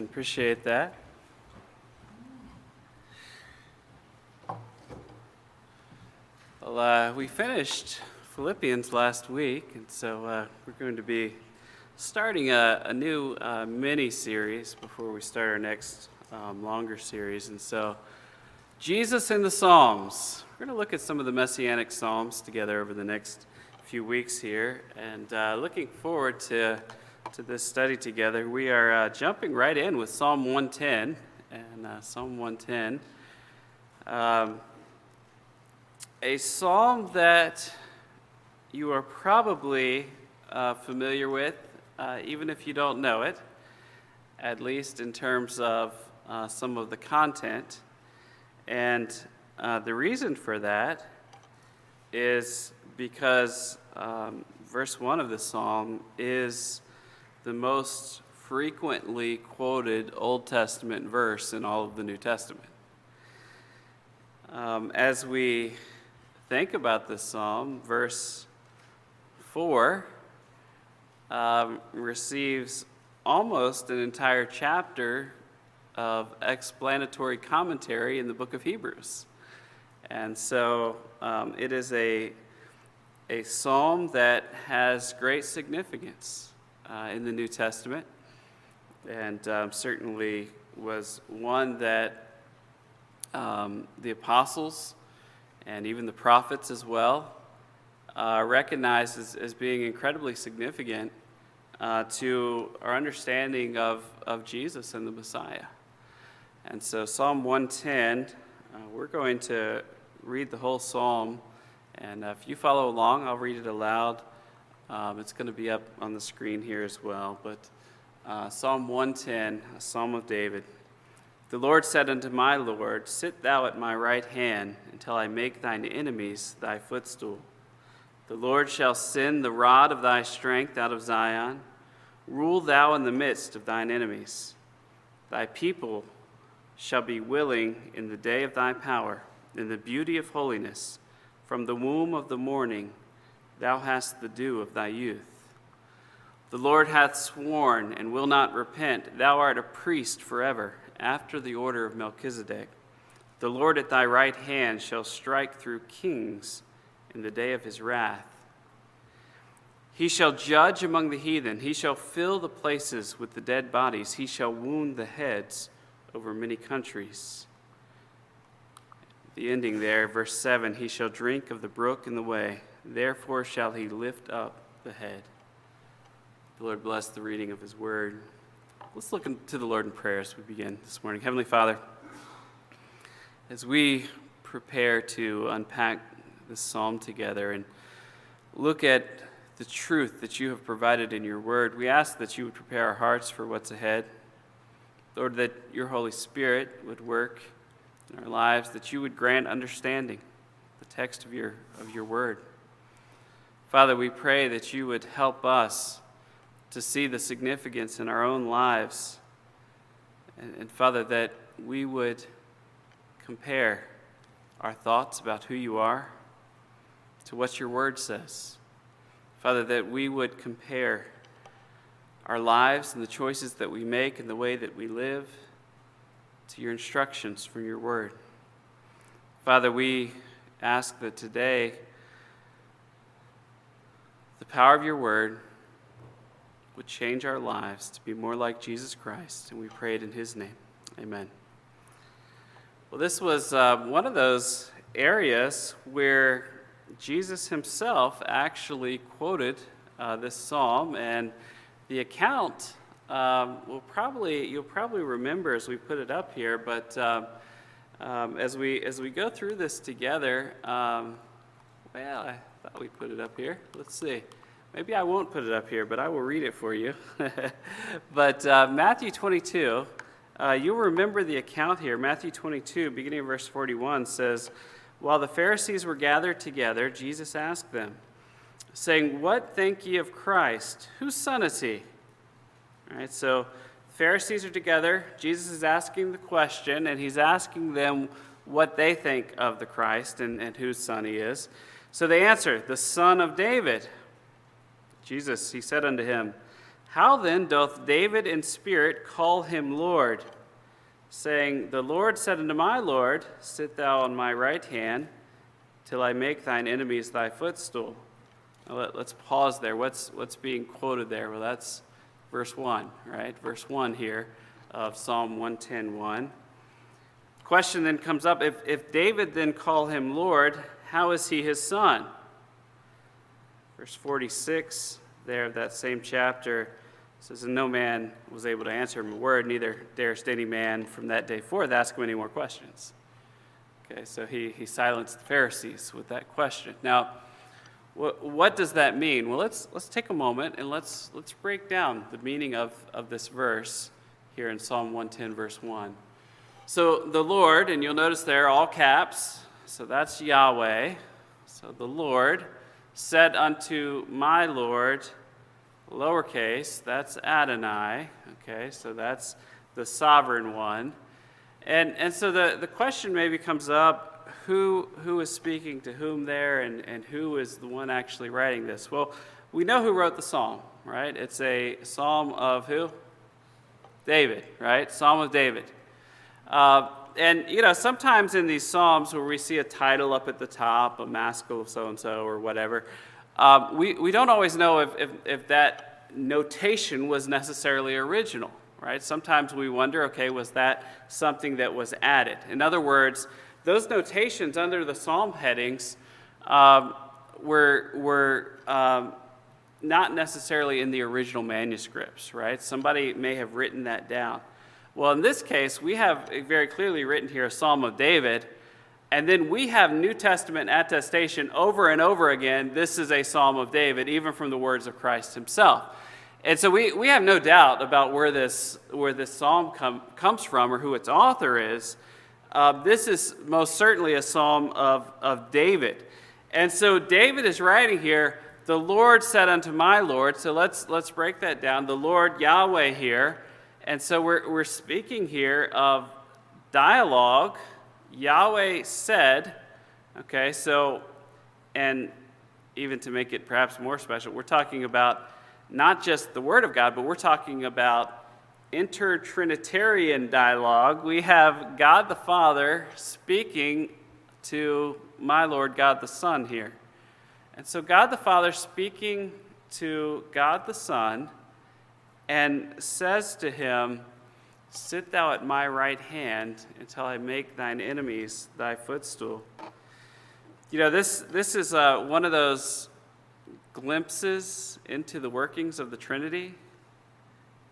Amen. Appreciate that. Well, uh, we finished Philippians last week, and so uh, we're going to be starting a, a new uh, mini series before we start our next um, longer series. And so, Jesus in the Psalms. We're going to look at some of the messianic Psalms together over the next few weeks here, and uh, looking forward to, to this study together. We are uh, jumping right in with Psalm 110, and uh, Psalm 110. Um, a psalm that you are probably uh, familiar with, uh, even if you don't know it, at least in terms of uh, some of the content. And uh, the reason for that is because um, verse 1 of the psalm is the most frequently quoted Old Testament verse in all of the New Testament. Um, as we think about this psalm, verse 4 um, receives almost an entire chapter of explanatory commentary in the book of Hebrews. And so um, it is a, a psalm that has great significance uh, in the New Testament, and um, certainly was one that um, the apostles and even the prophets as well, uh, recognized as, as, being incredibly significant uh, to our understanding of, of Jesus and the Messiah. And so, Psalm 110, uh, we're going to read the whole psalm. And uh, if you follow along, I'll read it aloud. Um, it's going to be up on the screen here as well. But uh, Psalm 110, a psalm of David. The Lord said unto my Lord, Sit thou at my right hand until I make thine enemies thy footstool. The Lord shall send the rod of thy strength out of Zion. Rule thou in the midst of thine enemies. Thy people shall be willing in the day of thy power, in the beauty of holiness. From the womb of the morning thou hast the dew of thy youth. The Lord hath sworn and will not repent. Thou art a priest forever after the order of Melchizedek. The Lord at thy right hand shall strike through kings in the day of his wrath. He shall judge among the heathen. He shall fill the places with the dead bodies. He shall wound the heads over many countries. The ending there, verse 7 He shall drink of the brook in the way, therefore shall he lift up the head. The Lord bless the reading of his word. Let's look to the Lord in prayer as we begin this morning. Heavenly Father, as we prepare to unpack this psalm together and look at the truth that you have provided in your word, we ask that you would prepare our hearts for what's ahead. Lord, that your Holy Spirit would work in our lives, that you would grant understanding the text of your, of your word. Father, we pray that you would help us to see the significance in our own lives. And, and, Father, that we would compare our thoughts about who you are to what your word says. Father, that we would compare our lives and the choices that we make and the way that we live to your instructions from your word. Father, we ask that today the power of your word would change our lives to be more like Jesus Christ. And we pray it in his name. Amen. Well, this was uh, one of those areas where Jesus himself actually quoted uh, this psalm, and the account um, will probably you'll probably remember as we put it up here, but uh, um, as we as we go through this together, um, well, I thought we put it up here. Let's see. Maybe I won't put it up here, but I will read it for you. but uh, Matthew 22, uh, you'll remember the account here. Matthew 22, beginning of verse 41, says, While the Pharisees were gathered together, Jesus asked them, saying, What think ye of Christ? Whose son is he? All right, so Pharisees are together. Jesus is asking the question, and he's asking them what they think of the Christ and, and whose son he is. So they answer, The son of David. Jesus, he said unto him, How then doth David in spirit call him Lord, saying, The Lord said unto my Lord, Sit thou on my right hand, till I make thine enemies thy footstool. Now let, us pause there. What's, what's being quoted there? Well, that's verse 1, right? Verse 1 here of Psalm 110.1. Question then comes up if, if David then call him Lord, how is he his son? Verse 46 there of that same chapter says, And no man was able to answer him a word, neither durst any man from that day forth ask him any more questions. Okay, so he, he silenced the Pharisees with that question. Now, what, what does that mean? Well, let's, let's take a moment and let's, let's break down the meaning of, of this verse here in Psalm 110, verse 1. So the Lord, and you'll notice there, all caps, so that's Yahweh. So the Lord said unto my Lord, lowercase, that's Adonai. Okay, so that's the sovereign one. And, and so the, the question maybe comes up who, who is speaking to whom there and, and who is the one actually writing this? Well, we know who wrote the psalm, right? It's a psalm of who? David, right? Psalm of David. Uh, and, you know, sometimes in these psalms where we see a title up at the top, a maskil so and so or whatever, um, we, we don't always know if, if, if that notation was necessarily original, right? Sometimes we wonder, okay, was that something that was added? In other words, those notations under the psalm headings um, were, were um, not necessarily in the original manuscripts, right? Somebody may have written that down. Well, in this case, we have very clearly written here a Psalm of David and then we have New Testament attestation over and over again this is a Psalm of David, even from the words of Christ himself. And so we, we have no doubt about where this, where this psalm com, comes from or who its author is. Uh, this is most certainly a psalm of, of David. And so David is writing here, the Lord said unto my Lord. So let's, let's break that down. The Lord Yahweh here. And so we're, we're speaking here of dialogue Yahweh said, okay, so, and even to make it perhaps more special, we're talking about not just the Word of God, but we're talking about intertrinitarian dialogue. We have God the Father speaking to my Lord God the Son here. And so God the Father speaking to God the Son and says to him, Sit thou at my right hand until I make thine enemies thy footstool. You know, this, this is uh, one of those glimpses into the workings of the Trinity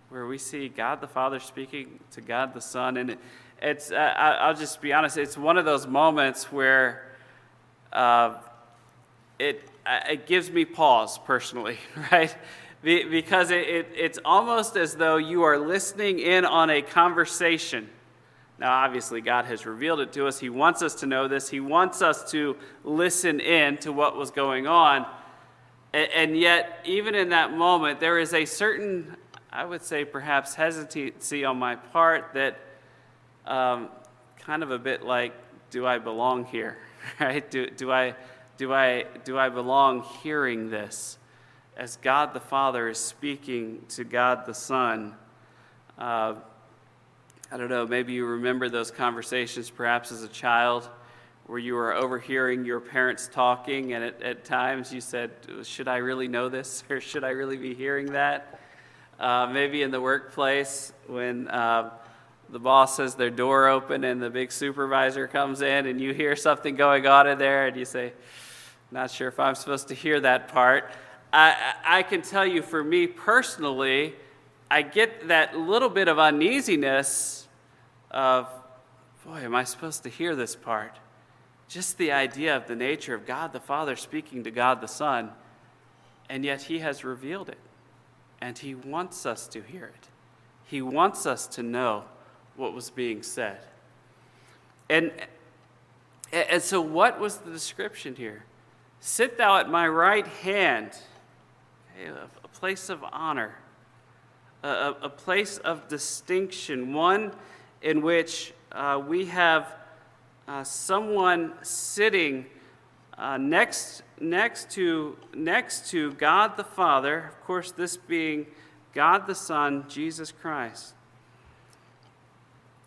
where we see God the Father speaking to God the Son. And it, it's, uh, I, will just be honest, it's one of those moments where uh, it, uh, it gives me pause personally, right? Because it, it, it's almost as though you are listening in on a conversation. Now, obviously, God has revealed it to us. He wants us to know this. He wants us to listen in to what was going on. And, and yet, even in that moment, there is a certain, I would say, perhaps hesitancy on my part that um, kind of a bit like, do I belong here? Right? Do, do, I, do, I, do I belong hearing this? As God the Father is speaking to God the Son. Uh, I don't know, maybe you remember those conversations perhaps as a child where you were overhearing your parents talking, and at, at times you said, Should I really know this, or should I really be hearing that? Uh, maybe in the workplace when uh, the boss has their door open and the big supervisor comes in, and you hear something going on in there, and you say, Not sure if I'm supposed to hear that part. I, I can tell you for me personally, I get that little bit of uneasiness of, boy, am I supposed to hear this part? Just the idea of the nature of God the Father speaking to God the Son, and yet He has revealed it. And He wants us to hear it. He wants us to know what was being said. And, and so, what was the description here? Sit thou at my right hand a place of honor, a, a place of distinction, one in which uh, we have uh, someone sitting uh, next, next, to, next to God the Father, of course, this being God the Son, Jesus Christ.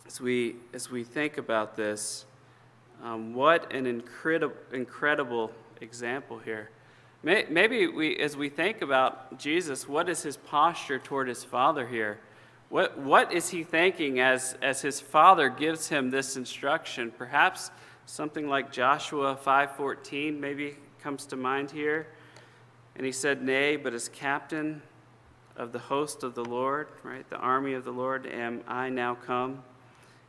As we, as we think about this, um, what an incredible, incredible example here. Maybe we, as we think about Jesus, what is his posture toward his Father here? What, what is he thinking as, as his Father gives him this instruction? Perhaps something like Joshua 5.14 maybe comes to mind here. And he said, Nay, but as captain of the host of the Lord, right, the army of the Lord, am I now come.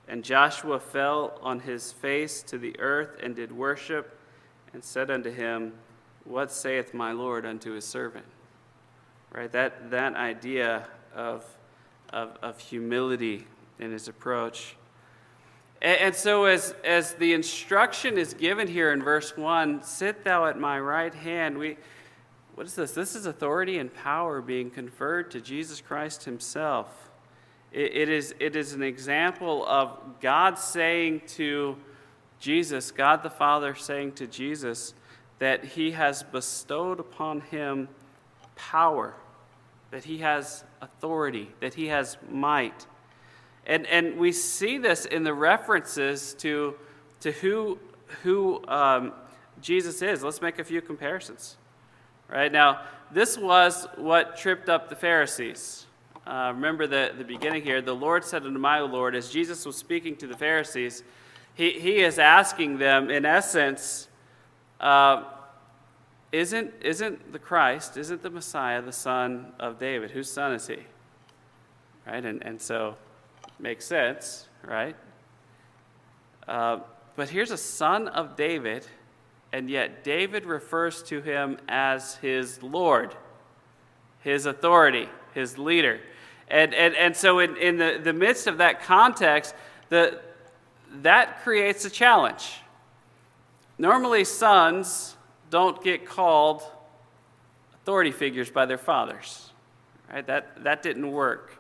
And Joshua fell on his face to the earth and did worship, and said unto him, What saith my Lord unto his servant? Right, that, that idea of, of, of humility in his approach. And, and so, as, as the instruction is given here in verse 1, sit thou at my right hand, we what is this? This is authority and power being conferred to Jesus Christ himself. It, it, is, it is an example of God saying to Jesus, God the Father saying to Jesus, that he has bestowed upon him power, that he has authority, that he has might. And, and we see this in the references to, to who, who um, Jesus is. Let's make a few comparisons. Right now, this was what tripped up the Pharisees. Uh, remember the, the beginning here. The Lord said unto my Lord, as Jesus was speaking to the Pharisees, he, he is asking them, in essence, uh, isn't, isn't the Christ, isn't the Messiah the son of David? Whose son is he? Right? And, and so, makes sense, right? Uh, but here's a son of David and yet David refers to him as his Lord, his authority, his leader. And, and, and so, in, in the, the midst of that context, the, that creates a challenge. Normally, sons don't get called authority figures by their fathers. Right? That, that didn't work.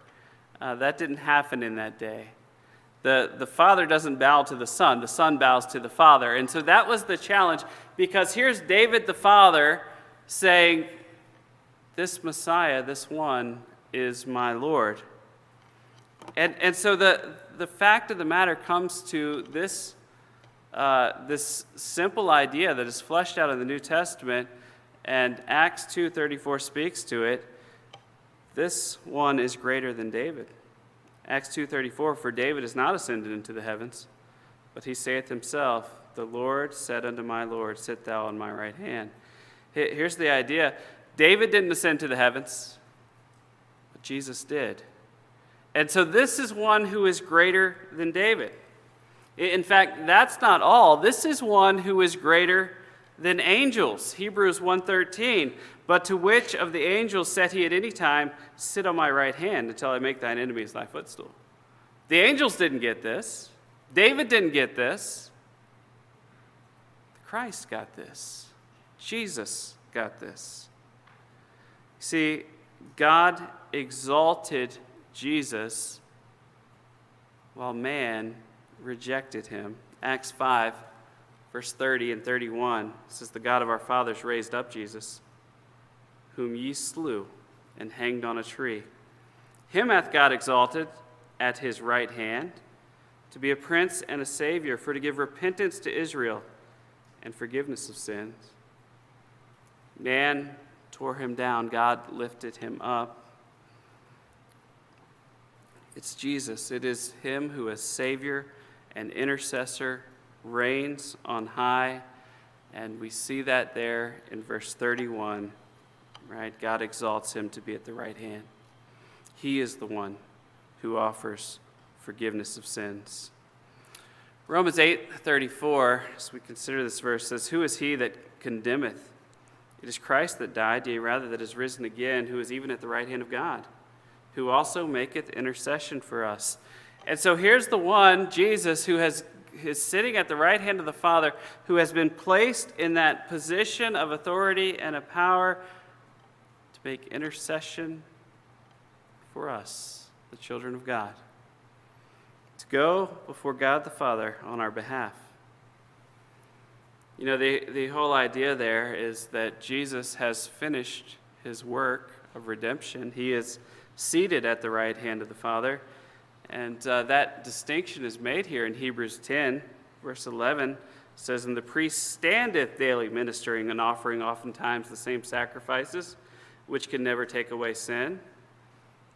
Uh, that didn't happen in that day. The, the father doesn't bow to the son, the son bows to the father. And so that was the challenge because here's David the father saying, This Messiah, this one, is my Lord. And, and so the, the fact of the matter comes to this, uh, this simple idea that is fleshed out in the New Testament, and Acts 2.34 speaks to it. This one is greater than David. Acts 2:34 For David is not ascended into the heavens, but he saith himself, The Lord said unto my Lord, Sit thou on my right hand. Here's the idea. David didn't ascend to the heavens, but Jesus did. And so this is one who is greater than David. In fact, that's not all. This is one who is greater than angels. Hebrews 1:13. But to which of the angels said he at any time, Sit on my right hand until I make thine enemies thy footstool? The angels didn't get this. David didn't get this. Christ got this. Jesus got this. See, God exalted Jesus while man rejected him. Acts 5, verse 30 and 31 says, The God of our fathers raised up Jesus whom ye slew and hanged on a tree. Him hath God exalted at his right hand to be a prince and a savior, for to give repentance to Israel and forgiveness of sins. Man tore him down, God lifted him up. It's Jesus. It is him who is Savior and intercessor, reigns on high. And we see that there in verse 31 right? God exalts him to be at the right hand. He is the one who offers forgiveness of sins. Romans 8:34, as we consider this verse, says, Who is he that condemneth? It is Christ that died, yea, rather that is risen again, who is even at the right hand of God, who also maketh intercession for us. And so here's the one, Jesus, who has is sitting at the right hand of the Father, who has been placed in that position of authority and of power to make intercession for us, the children of God, to go before God the Father on our behalf. You know, the, the whole idea there is that Jesus has finished his work of redemption. He is seated at the right hand of the Father. And uh, that distinction is made here in Hebrews 10, verse 11 says, And the priest standeth daily ministering and offering oftentimes the same sacrifices, which can never take away sin.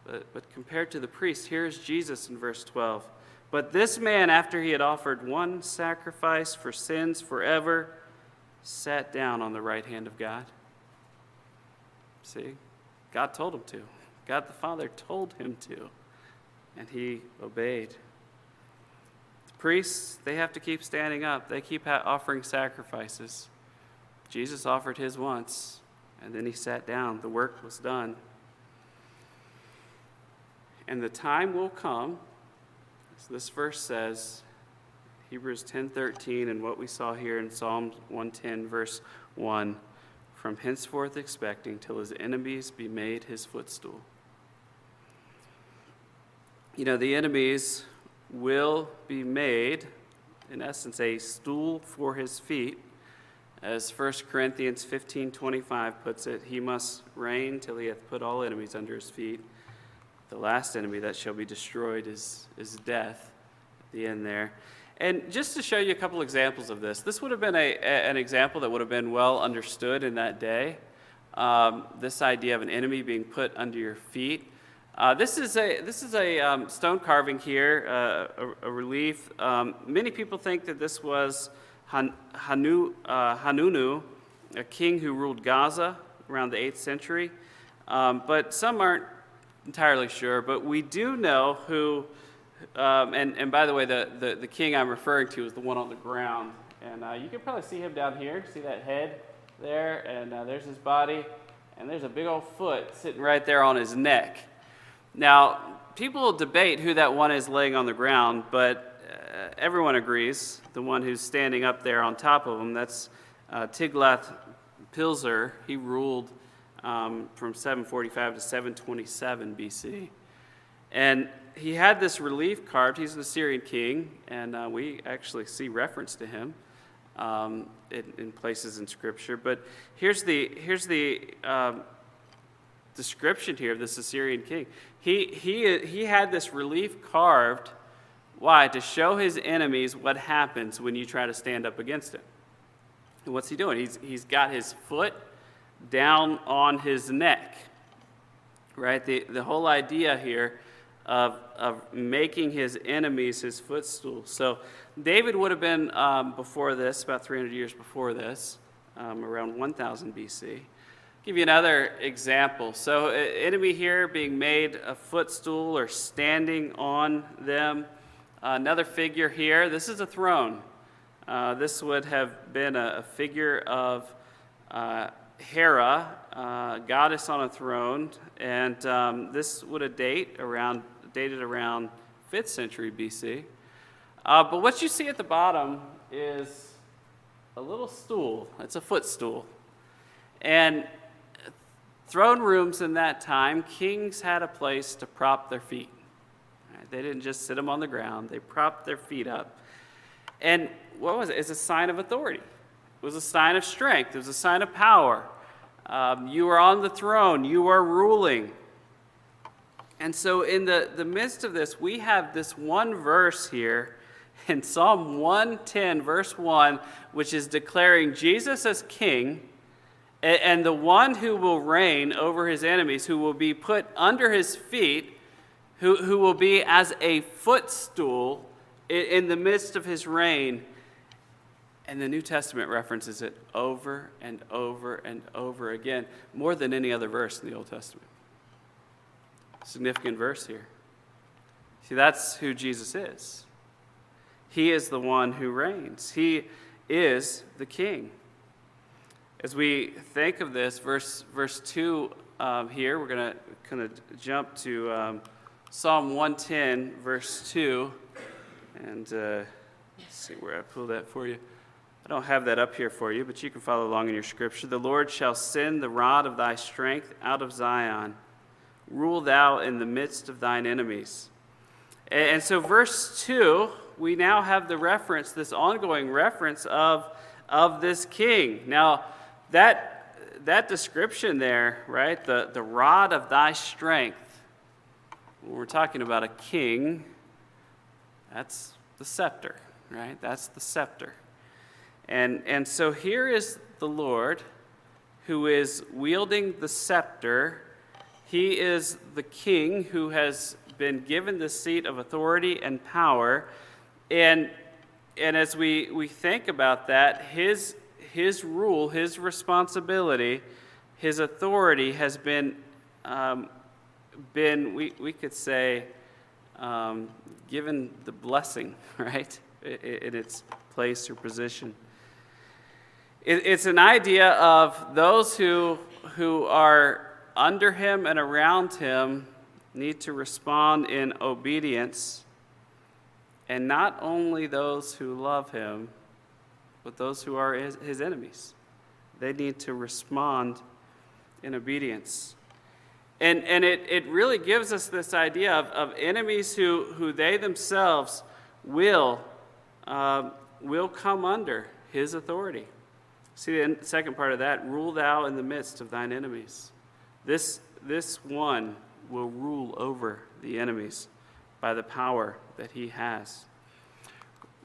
But, but compared to the priest, here is Jesus in verse 12. But this man, after he had offered one sacrifice for sins forever, sat down on the right hand of God. See, God told him to. God the Father told him to, and he obeyed. The priests, they have to keep standing up, they keep offering sacrifices. Jesus offered his once, and then he sat down. The work was done. And the time will come, as this verse says, Hebrews 10:13 and what we saw here in Psalm 110 verse 1 from henceforth expecting till his enemies be made his footstool. You know, the enemies will be made in essence a stool for his feet. As 1 Corinthians 15:25 puts it, he must reign till he hath put all enemies under his feet. The last enemy that shall be destroyed is, is death at the end there. And just to show you a couple examples of this, this would have been a, a an example that would have been well understood in that day. Um, this idea of an enemy being put under your feet. Uh, this is a, this is a um, stone carving here, uh, a, a, relief. Um, many people think that this was Han, Hanu, uh, Hanunu, a king who ruled Gaza around the 8th century. Um, but some aren't entirely sure, but we do know who, um, and, and by the way, the, the, the, king I'm referring to is the one on the ground. And uh, you can probably see him down here. See that head there? And uh, there's his body. And there's a big old foot sitting right there on his neck. Now, people debate who that one is laying on the ground, but uh, everyone agrees the one who's standing up there on top of him, that's uh, Tiglath-Pileser. He ruled um, from 745 to 727 BC. And he had this relief carved. He's an Assyrian king, and uh, we actually see reference to him um, in, in, places in Scripture. But here's the, here's the um, description here of this Assyrian king. He, he, he had this relief carved. Why? To show his enemies what happens when you try to stand up against him. And what's he doing? He's, he's got his foot down on his neck. Right? The, the whole idea here of, of making his enemies his footstool. So David would have been um, before this, about 300 years before this, um, around 1000 BC. Give you another example. So, enemy here being made a footstool or standing on them. Uh, another figure here. This is a throne. Uh, this would have been a, a figure of uh, Hera, uh, goddess on a throne, and um, this would have date around, dated around 5th century BC. Uh, but what you see at the bottom is a little stool. It's a footstool. And throne rooms in that time, kings had a place to prop their feet. They didn't just sit them on the ground, they propped their feet up. And what was it? It's a sign of authority. It was a sign of strength, it was a sign of power. Um, you are on the throne, you are ruling. And so, in the, the midst of this, we have this one verse here in Psalm 110, verse 1, which is declaring Jesus as king and, the one who will reign over his enemies, who will be put under his feet, who, who will be as a footstool in the midst of his reign and the New Testament references it over and over and over again, more than any other verse in the Old Testament. Significant verse here. See, that's who Jesus is. He is the one who reigns, He is the King. As we think of this, verse, verse 2 um, here, we're going to kind of jump to um, Psalm 110, verse 2. And uh, let's see where I pull that for you. I don't have that up here for you, but you can follow along in your scripture. The Lord shall send the rod of thy strength out of Zion. Rule thou in the midst of thine enemies. And so, verse 2, we now have the reference, this ongoing reference of, of this king. Now, that, that description there, right, the, the rod of thy strength, when we're talking about a king, that's the scepter, right? That's the scepter. And, and so here is the Lord who is wielding the scepter. He is the king who has been given the seat of authority and power. And, and as we, we think about that, his, his rule, his responsibility, his authority has been, um, been we, we could say, um, given the blessing, right, in its place or position. It's an idea of those who, who are under him and around him need to respond in obedience, and not only those who love him, but those who are his, his enemies. They need to respond in obedience. And, and it, it really gives us this idea of, of enemies who, who they themselves will, uh, will come under his authority. See the second part of that rule thou in the midst of thine enemies. This, this one will rule over the enemies by the power that he has.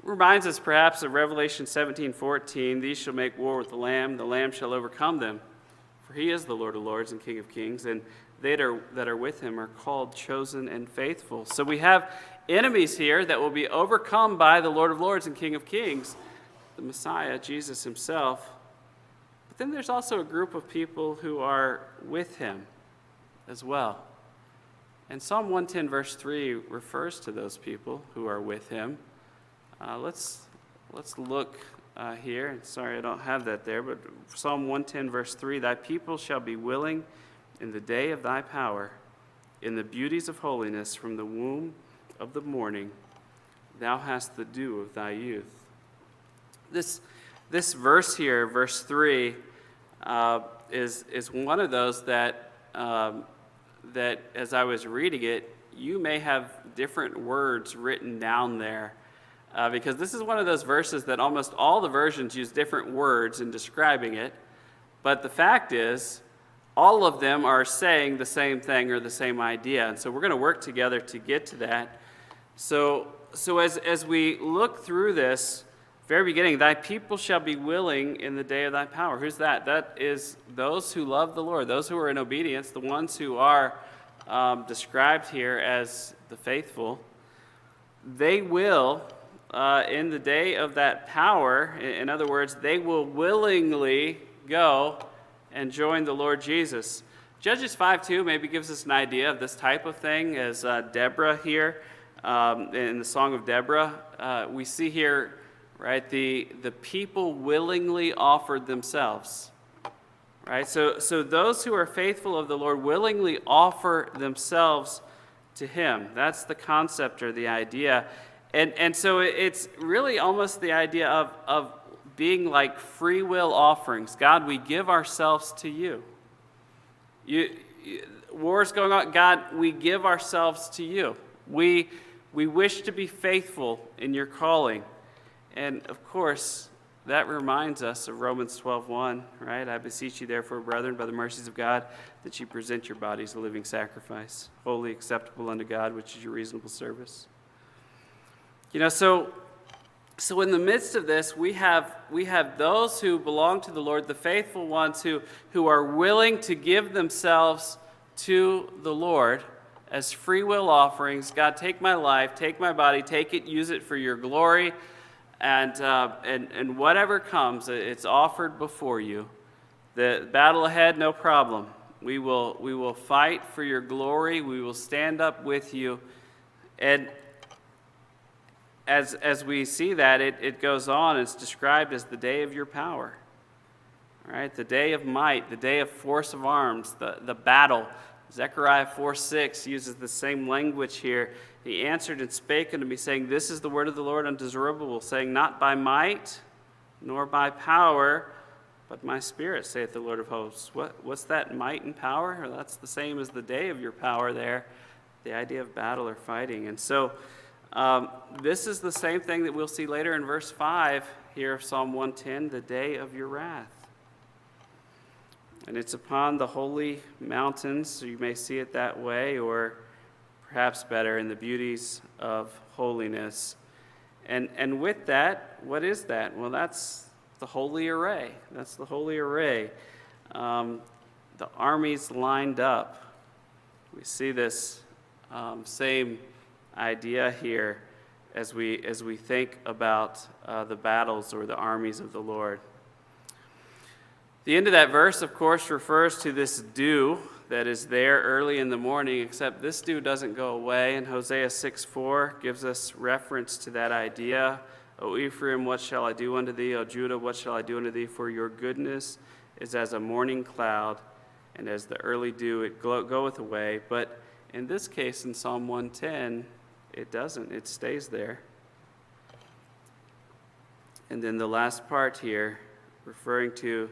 Reminds us perhaps of Revelation 17 14. These shall make war with the Lamb, the Lamb shall overcome them. For he is the Lord of lords and King of kings, and they that are, that are with him are called, chosen, and faithful. So we have enemies here that will be overcome by the Lord of lords and King of kings, the Messiah, Jesus himself. But then there's also a group of people who are with him as well. And Psalm 110, verse 3, refers to those people who are with him. Uh, let's, let's look uh, here. Sorry, I don't have that there, but Psalm 110, verse 3 Thy people shall be willing in the day of thy power, in the beauties of holiness from the womb of the morning. Thou hast the dew of thy youth. This, this verse here, verse 3, uh, is, is one of those that um, that as I was reading it, you may have different words written down there. Uh, because this is one of those verses that almost all the versions use different words in describing it. But the fact is, all of them are saying the same thing or the same idea. And so we're going to work together to get to that. So, so as, as we look through this, very beginning, thy people shall be willing in the day of thy power. Who's that? That is those who love the Lord, those who are in obedience, the ones who are um, described here as the faithful. They will, uh, in the day of that power, in other words, they will willingly go and join the Lord Jesus. Judges 5 2 maybe gives us an idea of this type of thing, as uh, Deborah here um, in the Song of Deborah. Uh, we see here right? The, the people willingly offered themselves, right? So, so those who are faithful of the Lord willingly offer themselves to Him. That's the concept or the idea. And, and so it's really almost the idea of, of being like free will offerings. God, we give ourselves to you. you, you war's going on. God, we give ourselves to you. We, we wish to be faithful in your calling. And of course, that reminds us of Romans 12:1, right? I beseech you therefore, brethren, by the mercies of God, that you present your bodies a living sacrifice, holy acceptable unto God, which is your reasonable service. You know, so so in the midst of this, we have we have those who belong to the Lord, the faithful ones who who are willing to give themselves to the Lord as free will offerings. God, take my life, take my body, take it, use it for your glory and, uh, and, and whatever comes, it's offered before you. The battle ahead, no problem. We will, we will fight for your glory. We will stand up with you. And as, as we see that, it, it goes on. It's described as the day of your power. Right? The day of might, the day of force of arms, the, the battle. Zechariah 4 6 uses the same language here. He answered and spake unto me, saying, This is the word of the Lord unto Zerubbabel, saying, Not by might, nor by power, but my spirit, saith the Lord of hosts. What, what's that might and power? Well, that's the same as the day of your power there, the idea of battle or fighting. And so um, this is the same thing that we'll see later in verse 5 here of Psalm 110 the day of your wrath. And it's upon the holy mountains, so you may see it that way, or perhaps better, in the beauties of holiness. And, and with that, what is that? Well, that's the holy array. That's the holy array. Um, the armies lined up. We see this um, same idea here as we, as we think about uh, the battles or the armies of the Lord. The end of that verse, of course, refers to this dew that is there early in the morning, except this dew doesn't go away. And Hosea 6 4 gives us reference to that idea. O Ephraim, what shall I do unto thee? O Judah, what shall I do unto thee? For your goodness is as a morning cloud, and as the early dew, it goeth away. But in this case, in Psalm 110, it doesn't, it stays there. And then the last part here, referring to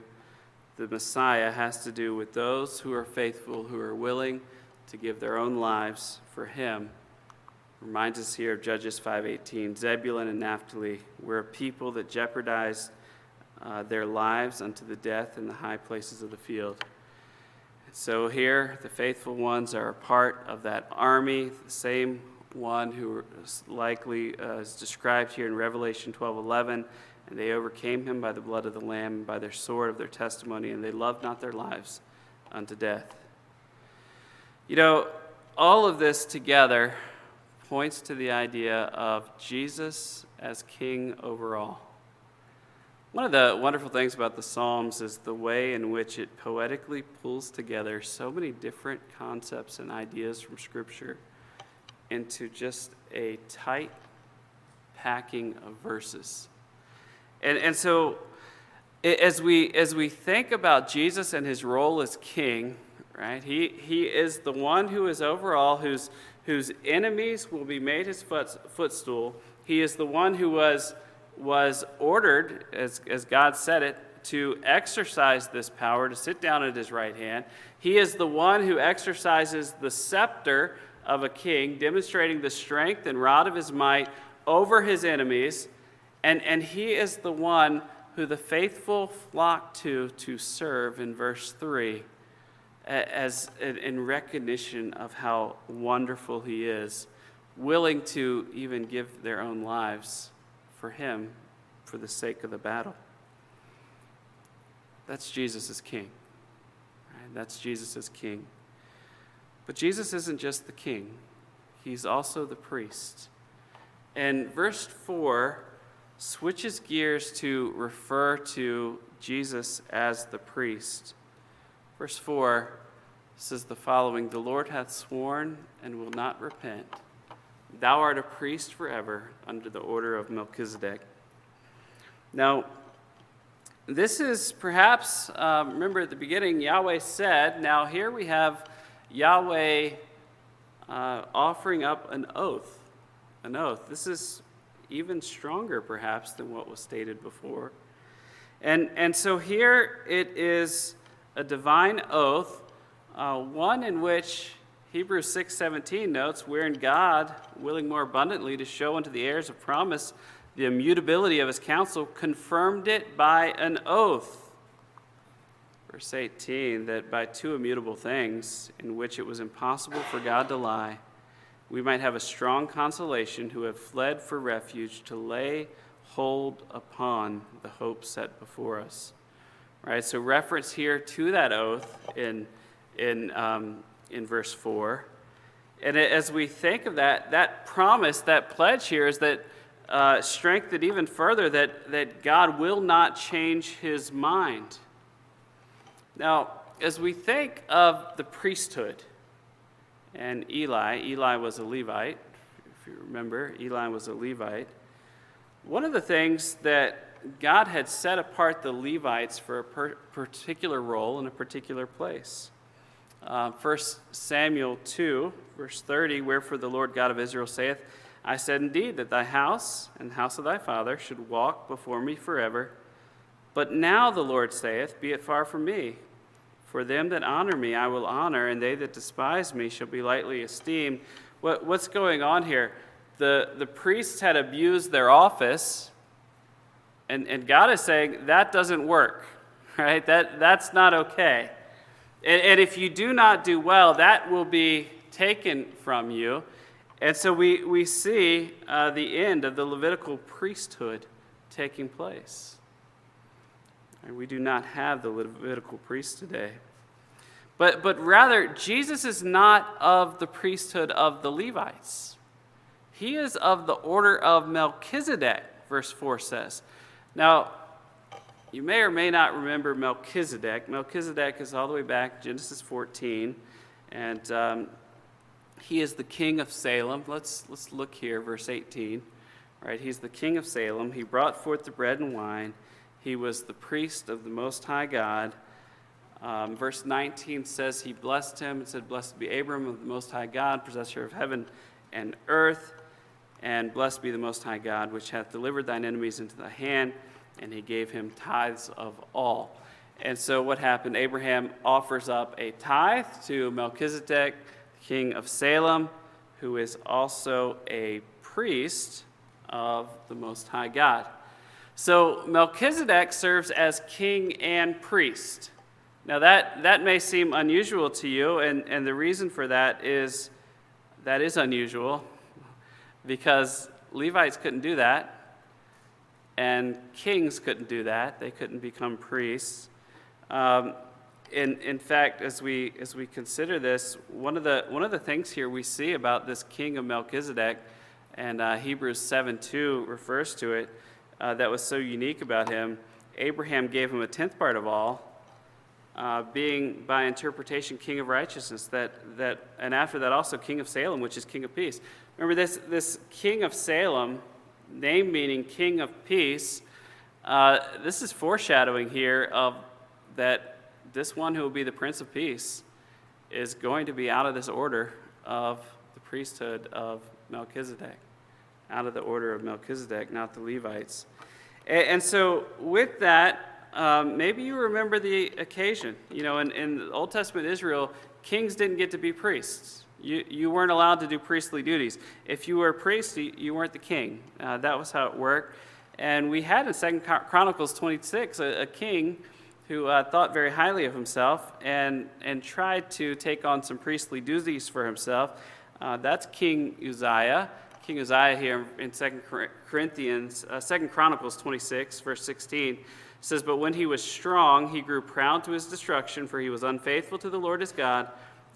the Messiah has to do with those who are faithful, who are willing to give their own lives for him. Reminds us here of Judges 5:18. Zebulun and Naphtali were a people that jeopardized uh, their lives unto the death in the high places of the field. so here, the faithful ones are a part of that army, the same one who is likely uh, is described here in Revelation 12:11 and they overcame him by the blood of the Lamb and by their sword of their testimony, and they loved not their lives unto death. You know, all of this together points to the idea of Jesus as king over all. One of the wonderful things about the Psalms is the way in which it poetically pulls together so many different concepts and ideas from Scripture into just a tight packing of verses. And, and so, as we, as we think about Jesus and his role as king, right, he, he is the one who is overall, whose, whose enemies will be made his foot, footstool. He is the one who was, was ordered, as, as God said it, to exercise this power, to sit down at his right hand. He is the one who exercises the scepter of a king, demonstrating the strength and rod of his might over his enemies. And, and he is the one who the faithful flock to to serve in verse 3 as in recognition of how wonderful he is, willing to even give their own lives for him for the sake of the battle. That's Jesus as king. That's Jesus as king. But Jesus isn't just the king, he's also the priest. And verse 4 switches gears to refer to Jesus as the priest. Verse 4 says the following The Lord hath sworn and will not repent. Thou art a priest forever under the order of Melchizedek. Now, this is perhaps, um, remember at the beginning, Yahweh said, now here we have Yahweh uh, offering up an oath. An oath. This is even stronger perhaps than what was stated before. And, and so here it is a divine oath, uh, one in which Hebrews 6:17 notes, wherein God, willing more abundantly to show unto the heirs of promise the immutability of his counsel, confirmed it by an oath. Verse 18, that by two immutable things, in which it was impossible for God to lie, we might have a strong consolation who have fled for refuge to lay hold upon the hope set before us. Right? So, reference here to that oath in, in, um, in verse 4. And as we think of that, that promise, that pledge here is that uh, strengthened even further that, that God will not change his mind. Now, as we think of the priesthood, and Eli. Eli was a Levite, if you remember. Eli was a Levite. One of the things that God had set apart the Levites for a per- particular role in a particular place. Uh, 1 Samuel 2, verse 30, Wherefore the Lord God of Israel saith, I said indeed that thy house and the house of thy father should walk before me forever. But now the Lord saith, Be it far from me. For them that honor me, I will honor, and they that despise me shall be lightly esteemed. What, what's going on here? The, the priests had abused their office, and, and God is saying that doesn't work, right? That, that's not okay. And, and if you do not do well, that will be taken from you. And so we, we see uh, the end of the Levitical priesthood taking place. And we do not have the Levitical priest today. But, but rather, Jesus is not of the priesthood of the Levites. He is of the order of Melchizedek, verse 4 says. Now, you may or may not remember Melchizedek. Melchizedek is all the way back, Genesis 14, and um, he is the king of Salem. Let's, let's look here, verse 18. Right, he's the king of Salem. He brought forth the bread and wine. He was the priest of the Most High God. Um, verse 19 says he blessed him and said, Blessed be Abram of the Most High God, possessor of heaven and earth. And blessed be the Most High God, which hath delivered thine enemies into thy hand and he gave him tithes of all. And so, what happened? Abraham offers up a tithe to Melchizedek, king of Salem, who is also a priest of the Most High God. So, Melchizedek serves as king and priest. Now, that, that may seem unusual to you, and, and the reason for that is that is unusual because Levites couldn't do that. And kings couldn't do that, they couldn't become priests. Um, in, in fact, as we, as we consider this, one of, the, one of the things here we see about this king of Melchizedek, and uh, Hebrews 7 2 refers to it, uh, that was so unique about him. Abraham gave him a tenth part of all, uh, being by interpretation king of righteousness, that, that, and after that also king of Salem, which is king of peace. Remember, this, this king of Salem name meaning King of Peace, uh, this is foreshadowing here of that this one who will be the Prince of Peace is going to be out of this order of the priesthood of Melchizedek, out of the order of Melchizedek, not the Levites. And, and so, with that, um, maybe you remember the occasion. You know, in, in Old Testament Israel, kings didn't get to be priests. You, you weren't allowed to do priestly duties. If you were a priest, you, you weren't the king. Uh, that was how it worked. And we had in Second Chronicles 26 a, a king who uh, thought very highly of himself and, and tried to take on some priestly duties for himself. Uh, that's King Uzziah. King Uzziah here in Second Corinthians, uh, Second Chronicles 26, verse 16 says, But when he was strong, he grew proud to his destruction, for he was unfaithful to the Lord his God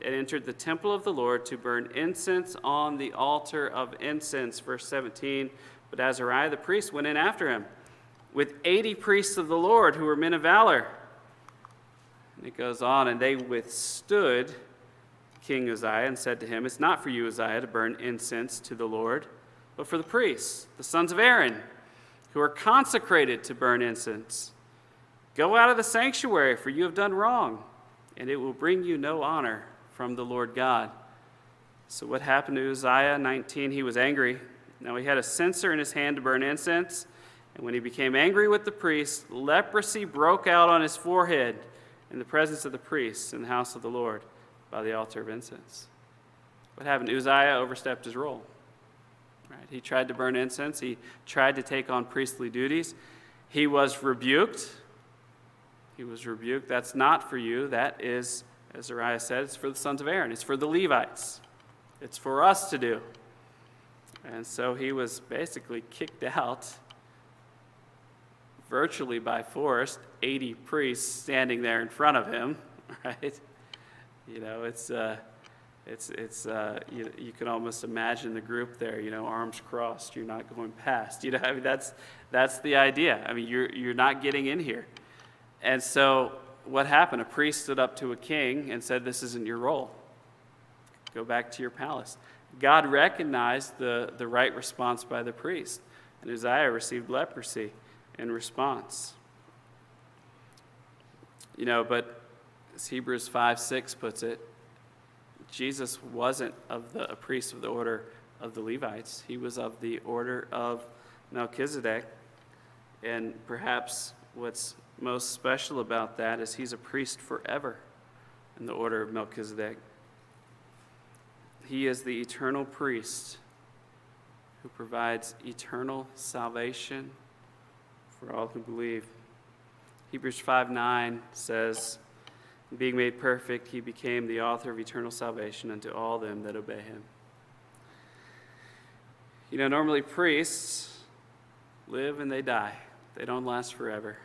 and entered the temple of the Lord to burn incense on the altar of incense. Verse 17. But Azariah the priest went in after him with 80 priests of the Lord who were men of valor. And it goes on, and they withstood King Uzziah and said to him, It's not for you, Uzziah, to burn incense to the Lord, but for the priests, the sons of Aaron, who are consecrated to burn incense. Go out of the sanctuary, for you have done wrong, and it will bring you no honor from the Lord God. So, what happened to Uzziah? 19, he was angry. Now, he had a censer in his hand to burn incense. And when he became angry with the priest, leprosy broke out on his forehead in the presence of the priests in the house of the Lord by the altar of incense. What happened? Uzziah overstepped his role. Right? He tried to burn incense, he tried to take on priestly duties. He was rebuked. He was rebuked. That's not for you, that is as Uriah said, it's for the sons of Aaron, it's for the Levites, it's for us to do. And so he was basically kicked out virtually by force, 80 priests standing there in front of him, right? You know, it's, uh, it's, it's uh, you, you can almost imagine the group there, you know, arms crossed, you're not going past. You know, I mean, that's, that's the idea. I mean, you're, you're not getting in here. And so what happened? A priest stood up to a king and said, This isn't your role. Go back to your palace. God recognized the, the right response by the priest, and Uzziah received leprosy in response. You know, but as Hebrews 5 6 puts it, Jesus wasn't of the, a priest of the order of the Levites, he was of the order of Melchizedek. And perhaps what's most special about that is he's a priest forever in the order of Melchizedek. He is the eternal priest who provides eternal salvation for all who believe. Hebrews 5 9 says, Being made perfect, he became the author of eternal salvation unto all them that obey him. You know, normally priests live and they die, they don't last forever.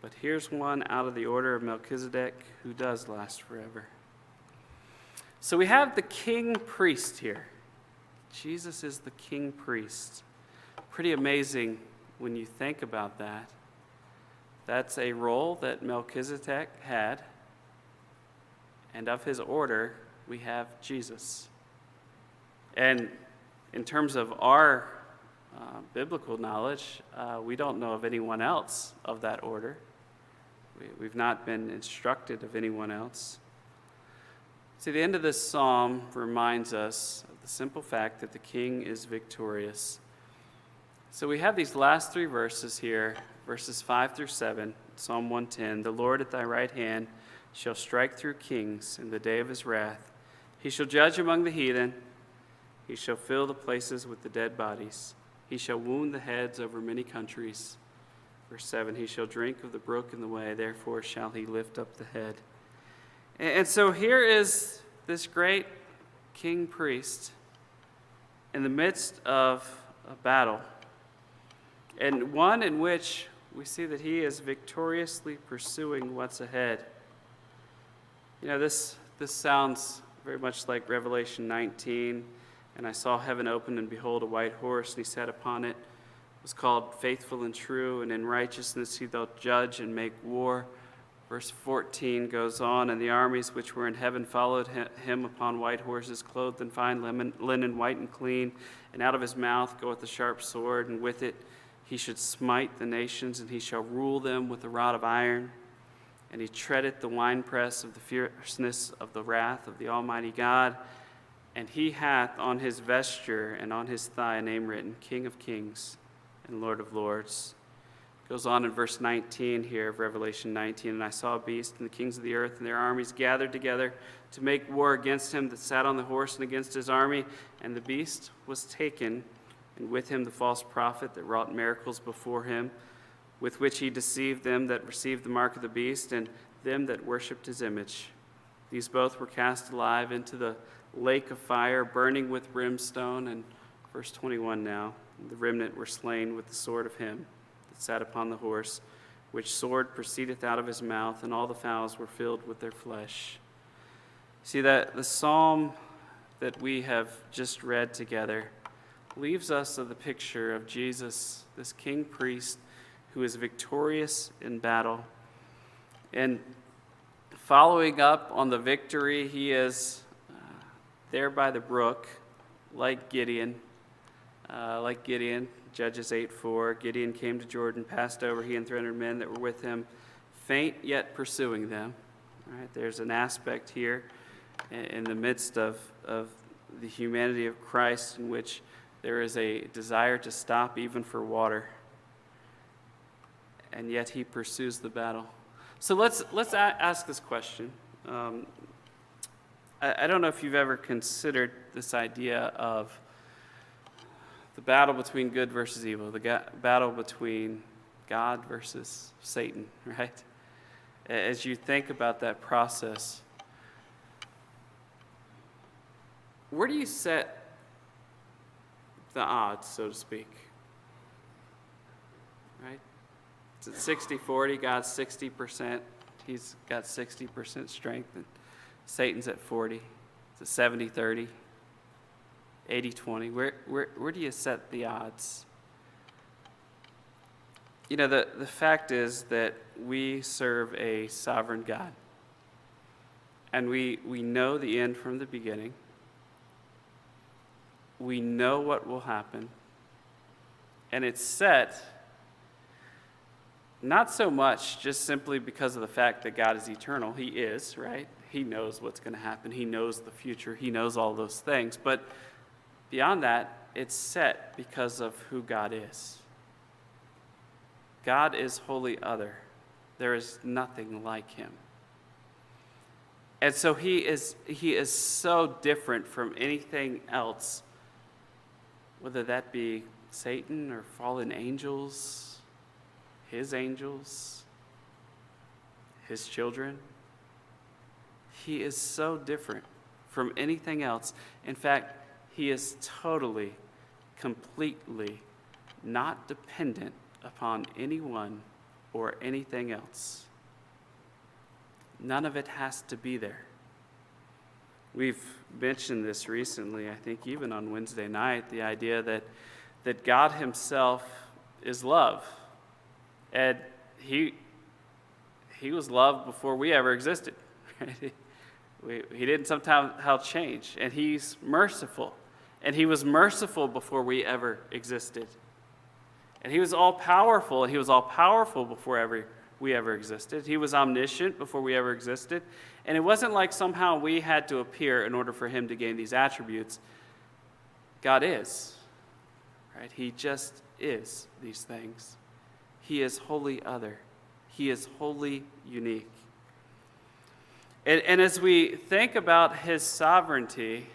But here's one out of the order of Melchizedek who does last forever. So we have the king priest here. Jesus is the king priest. Pretty amazing when you think about that. That's a role that Melchizedek had. And of his order, we have Jesus. And in terms of our uh, biblical knowledge, uh, we don't know of anyone else of that order. We, we've not been instructed of anyone else. See, the end of this psalm reminds us of the simple fact that the king is victorious. So we have these last three verses here, verses 5 through 7, Psalm 110. The Lord at thy right hand shall strike through kings in the day of his wrath. He shall judge among the heathen. He shall fill the places with the dead bodies. He shall wound the heads over many countries. Verse 7 He shall drink of the brook in the way, therefore shall he lift up the head. And so here is this great king priest in the midst of a battle, and one in which we see that he is victoriously pursuing what's ahead. You know, this, this sounds very much like Revelation 19. And I saw heaven open, and behold, a white horse, and he sat upon it. it was called Faithful and True, and in righteousness he doth judge and make war. Verse 14 goes on, and the armies which were in heaven followed him upon white horses, clothed in fine linen, white and clean. And out of his mouth goeth a sharp sword, and with it he should smite the nations, and he shall rule them with a rod of iron. And he treadeth the winepress of the fierceness of the wrath of the Almighty God. And he hath on his vesture and on his thigh a name written King of Kings and Lord of Lords. Goes on in verse 19 here of Revelation 19. And I saw a beast, and the kings of the earth and their armies gathered together to make war against him that sat on the horse and against his army. And the beast was taken, and with him the false prophet that wrought miracles before him, with which he deceived them that received the mark of the beast and them that worshipped his image. These both were cast alive into the lake of fire, burning with brimstone. And verse 21 now the remnant were slain with the sword of him that sat upon the horse, which sword proceedeth out of his mouth, and all the fowls were filled with their flesh. See that the psalm that we have just read together leaves us of the picture of Jesus, this king priest who is victorious in battle. And following up on the victory, he is there by the brook, like Gideon, uh, like Gideon, Judges 8 4. Gideon came to Jordan, passed over, he and 300 men that were with him, faint yet pursuing them. Right? There's an aspect here in the midst of, of the humanity of Christ in which there is a desire to stop even for water. And yet he pursues the battle. So let's, let's ask this question. Um, I, I don't know if you've ever considered this idea of the battle between good versus evil, the ga- battle between God versus Satan, right? As you think about that process, where do you set the odds, so to speak? Right? It's at 60 40, God's 60%, He's got 60% strength. And Satan's at 40. It's at 70 30, 80 20. Where, where, where do you set the odds? You know, the, the fact is that we serve a sovereign God. And we, we know the end from the beginning. We know what will happen. And it's set not so much just simply because of the fact that God is eternal. He is, right? He knows what's going to happen, He knows the future, He knows all those things. But beyond that, it's set because of who God is. God is wholly other, there is nothing like Him. And so he is, he is so different from anything else, whether that be Satan or fallen angels, his angels, his children He is so different from anything else. In fact, he is totally, completely not dependent upon anyone or anything else. None of it has to be there. We've mentioned this recently, I think, even on Wednesday night, the idea that, that God Himself is love. And He, he was loved before we ever existed. we, he didn't somehow change. And He's merciful. And He was merciful before we ever existed. And He was all powerful, and He was all powerful before ever, we ever existed. He was omniscient before we ever existed. And it wasn't like somehow we had to appear in order for him to gain these attributes. God is. Right? He just is these things. He is wholly other. He is wholly unique. And, and as we think about his sovereignty,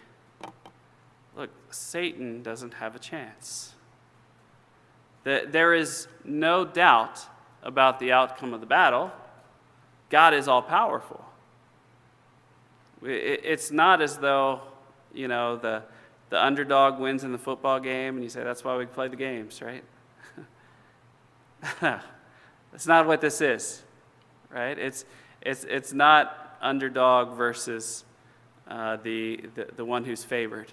look, Satan doesn't have a chance. There is no doubt about the outcome of the battle. God is all powerful. It's not as though, you know, the, the underdog wins in the football game and you say, that's why we play the games, right? that's not what this is, right? It's, it's, it's not underdog versus uh, the, the, the one who's favored.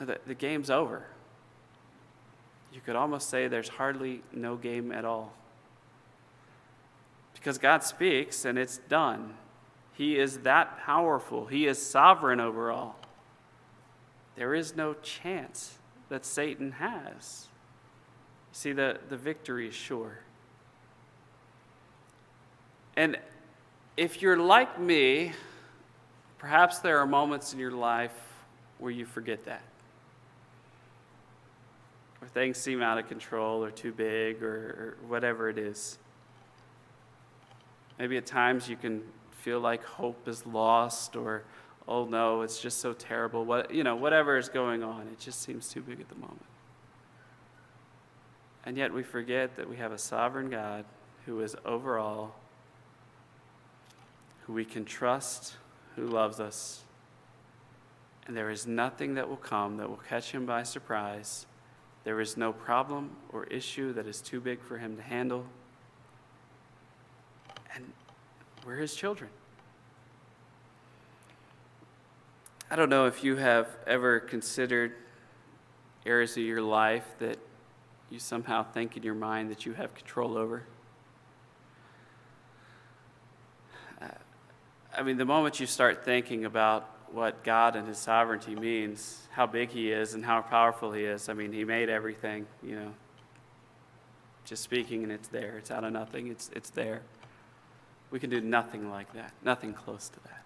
The, the game's over. You could almost say there's hardly no game at all. Because God speaks and it's done. He is that powerful, He is sovereign over all. There is no chance that Satan has. See, the, the victory is sure. And if you're like me, perhaps there are moments in your life where you forget that. Where things seem out of control or too big or, or whatever it is. Maybe at times you can feel like hope is lost or oh no it's just so terrible what you know whatever is going on it just seems too big at the moment and yet we forget that we have a sovereign god who is over all who we can trust who loves us. And there is nothing that will come that will catch him by surprise. There is no problem or issue that is too big for him to handle. And we're his children. I don't know if you have ever considered areas of your life that you somehow think in your mind that you have control over. I mean, the moment you start thinking about what God and His sovereignty means, how big He is and how powerful He is, I mean, He made everything, you know, just speaking and it's there. It's out of nothing, it's, it's there. We can do nothing like that, nothing close to that.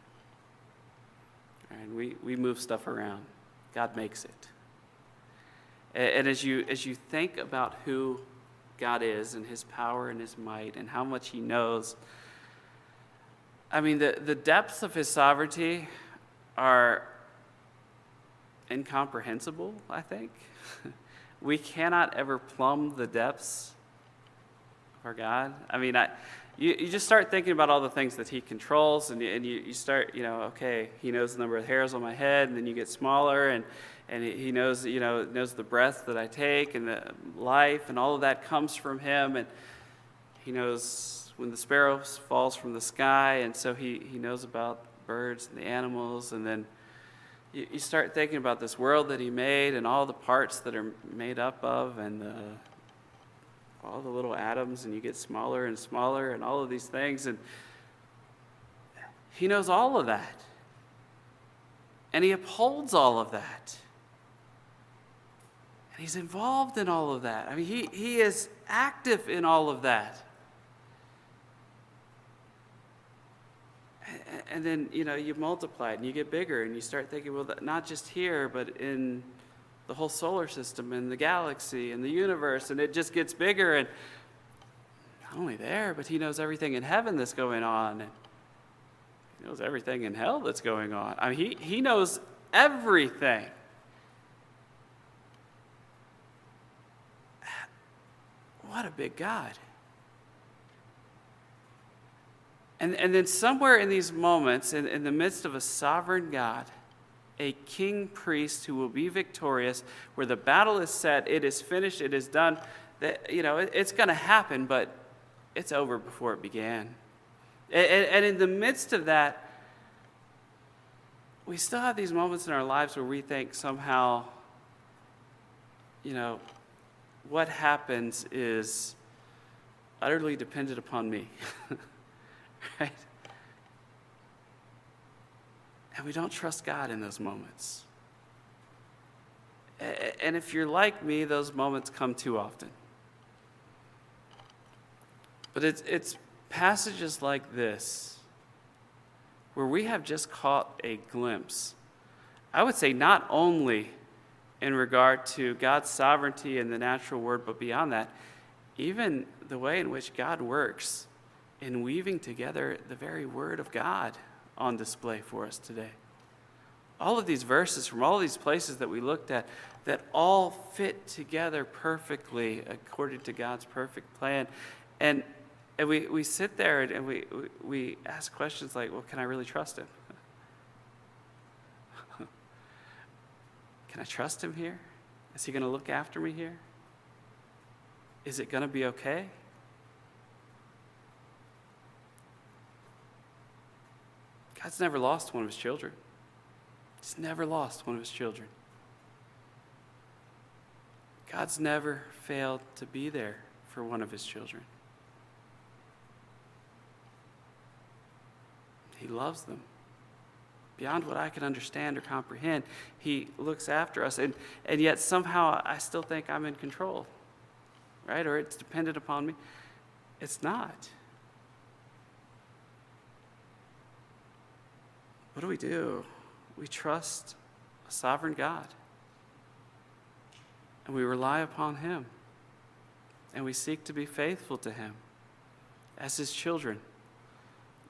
And we, we move stuff around. God makes it. And, as you as you think about who God is and his power and his might and how much he knows, I mean the, the depths of his sovereignty are incomprehensible, I think. we cannot ever plumb the depths of our God. I mean, I, you, you just start thinking about all the things that he controls, and, and you, you start, you know, okay, he knows the number of hairs on my head, and then you get smaller, and, and he knows, you know, knows the breath that I take, and the life, and all of that comes from him, and he knows when the sparrow falls from the sky, and so he, he knows about birds and the animals, and then you, you start thinking about this world that he made, and all the parts that are made up of, and the all the little atoms and you get smaller and smaller and all of these things. And He knows all of that. And He upholds all of that. He's involved in all of that. I mean, He, he is active in all of that. And then, you know, you multiply and you get bigger and you start thinking, well, not just here, but in the whole solar system and the galaxy and the universe, and it just gets bigger. And not only there, but he knows everything in heaven that's going on. And he knows everything in hell that's going on. I mean, he, he knows everything. What a big God. And, and then, somewhere in these moments, in, in the midst of a sovereign God, a king priest who will be victorious, where the battle is set, it is finished, it is done. That, you know, it, it's going to happen, but it's over before it began. And, and in the midst of that, we still have these moments in our lives where we think somehow, you know, what happens is utterly dependent upon me. right? And we don't trust God in those moments. And if you're like me, those moments come too often. But it's, it's passages like this where we have just caught a glimpse. I would say not only in regard to God's sovereignty and the natural world, but beyond that, even the way in which God works in weaving together the very word of God on display for us today. All of these verses from all these places that we looked at that all fit together perfectly according to God's perfect plan. And, and we, we sit there and, we, we ask questions like, well, can I really trust him? Can I trust him here? Is he going to look after me here? Is it going to be okay? God's never lost one of his children. He's never lost one of his children. God's never failed to be there for one of his children. He loves them. Beyond what I can understand or comprehend, He looks after us. And, and yet somehow I still think I'm in control, right? Or it's dependent upon me. It's not. What do we do? We trust a sovereign God. And we rely upon Him. And we seek to be faithful to Him as His children,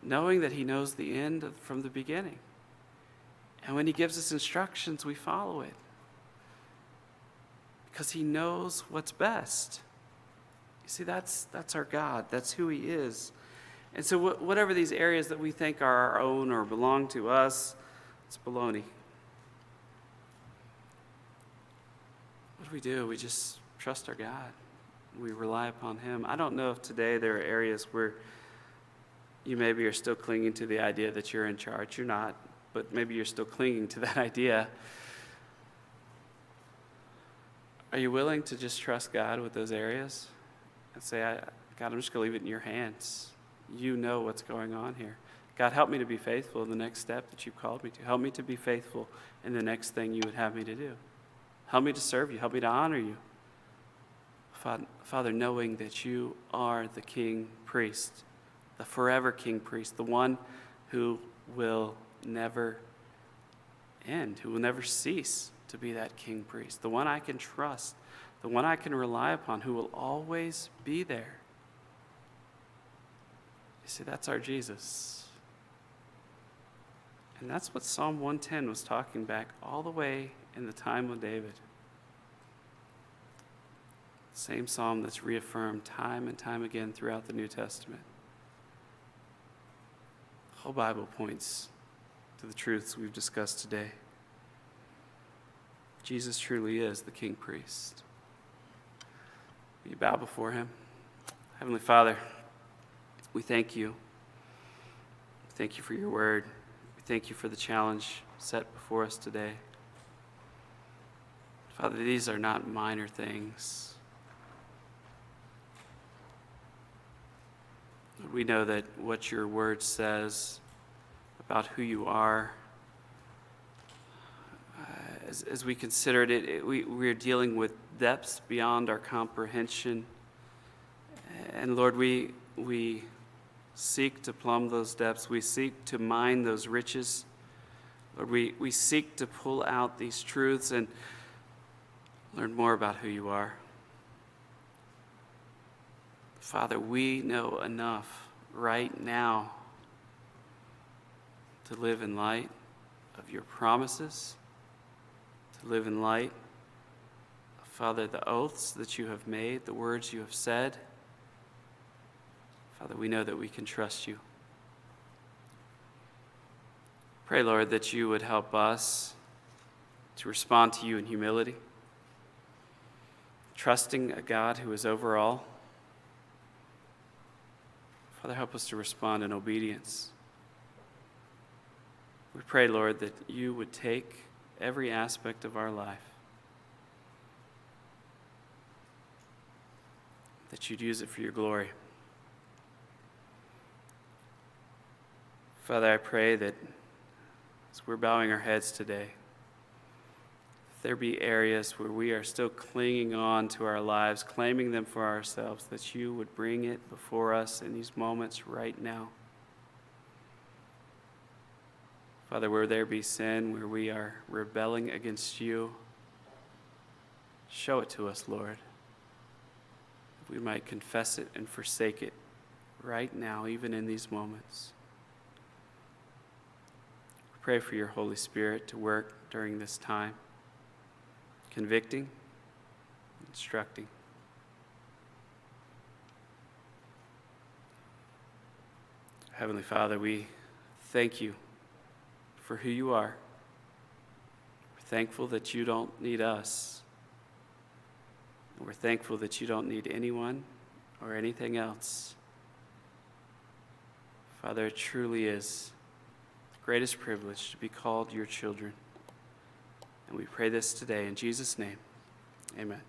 knowing that He knows the end from the beginning. And when He gives us instructions, we follow it because He knows what's best. You see, that's, that's our God, that's who He is. And so, whatever these areas that we think are our own or belong to us, it's baloney. What do we do? We just trust our God. We rely upon Him. I don't know if today there are areas where you maybe are still clinging to the idea that you're in charge. You're not, but maybe you're still clinging to that idea. Are you willing to just trust God with those areas and say, God, I'm just going to leave it in your hands? You know what's going on here. God, help me to be faithful in the next step that you've called me to. Help me to be faithful in the next thing you would have me to do. Help me to serve you. Help me to honor you. Father, knowing that you are the king priest, the forever king priest, the one who will never end, who will never cease to be that king priest, the one I can trust, the one I can rely upon, who will always be there. You see, that's our Jesus. And that's what Psalm 110 was talking back all the way in the time of David. Same psalm that's reaffirmed time and time again throughout the New Testament. The whole Bible points to the truths we've discussed today. Jesus truly is the King Priest. Will you bow before him? Heavenly Father, we thank you. Thank you for your word. We thank you for the challenge set before us today. Father, these are not minor things. We know that what your word says about who you are, uh, as, as, we consider it, it we, we're dealing with depths beyond our comprehension. And Lord, we, we seek to plumb those depths. We seek to mine those riches. Lord, we, we seek to pull out these truths and learn more about who you are. Father, we know enough right now to live in light of your promises, to live in light Father, the oaths that you have made, the words you have said. Father, we know that we can trust you. Pray, Lord, that you would help us to respond to you in humility, trusting a God who is over all. Father, help us to respond in obedience. We pray, Lord, that you would take every aspect of our life, that you'd use it for your glory. Father, I pray that as we're bowing our heads today, there be areas where we are still clinging on to our lives, claiming them for ourselves, that you would bring it before us in these moments right now. Father, where there be sin, where we are rebelling against you, show it to us, Lord. We might confess it and forsake it right now, even in these moments. We pray for your Holy Spirit to work during this time, convicting, instructing. Heavenly Father, we thank you for who you are. We're thankful that you don't need us. And we're thankful that you don't need anyone or anything else. Father, it truly is the greatest privilege to be called your children. And we pray this today in Jesus' name. Amen.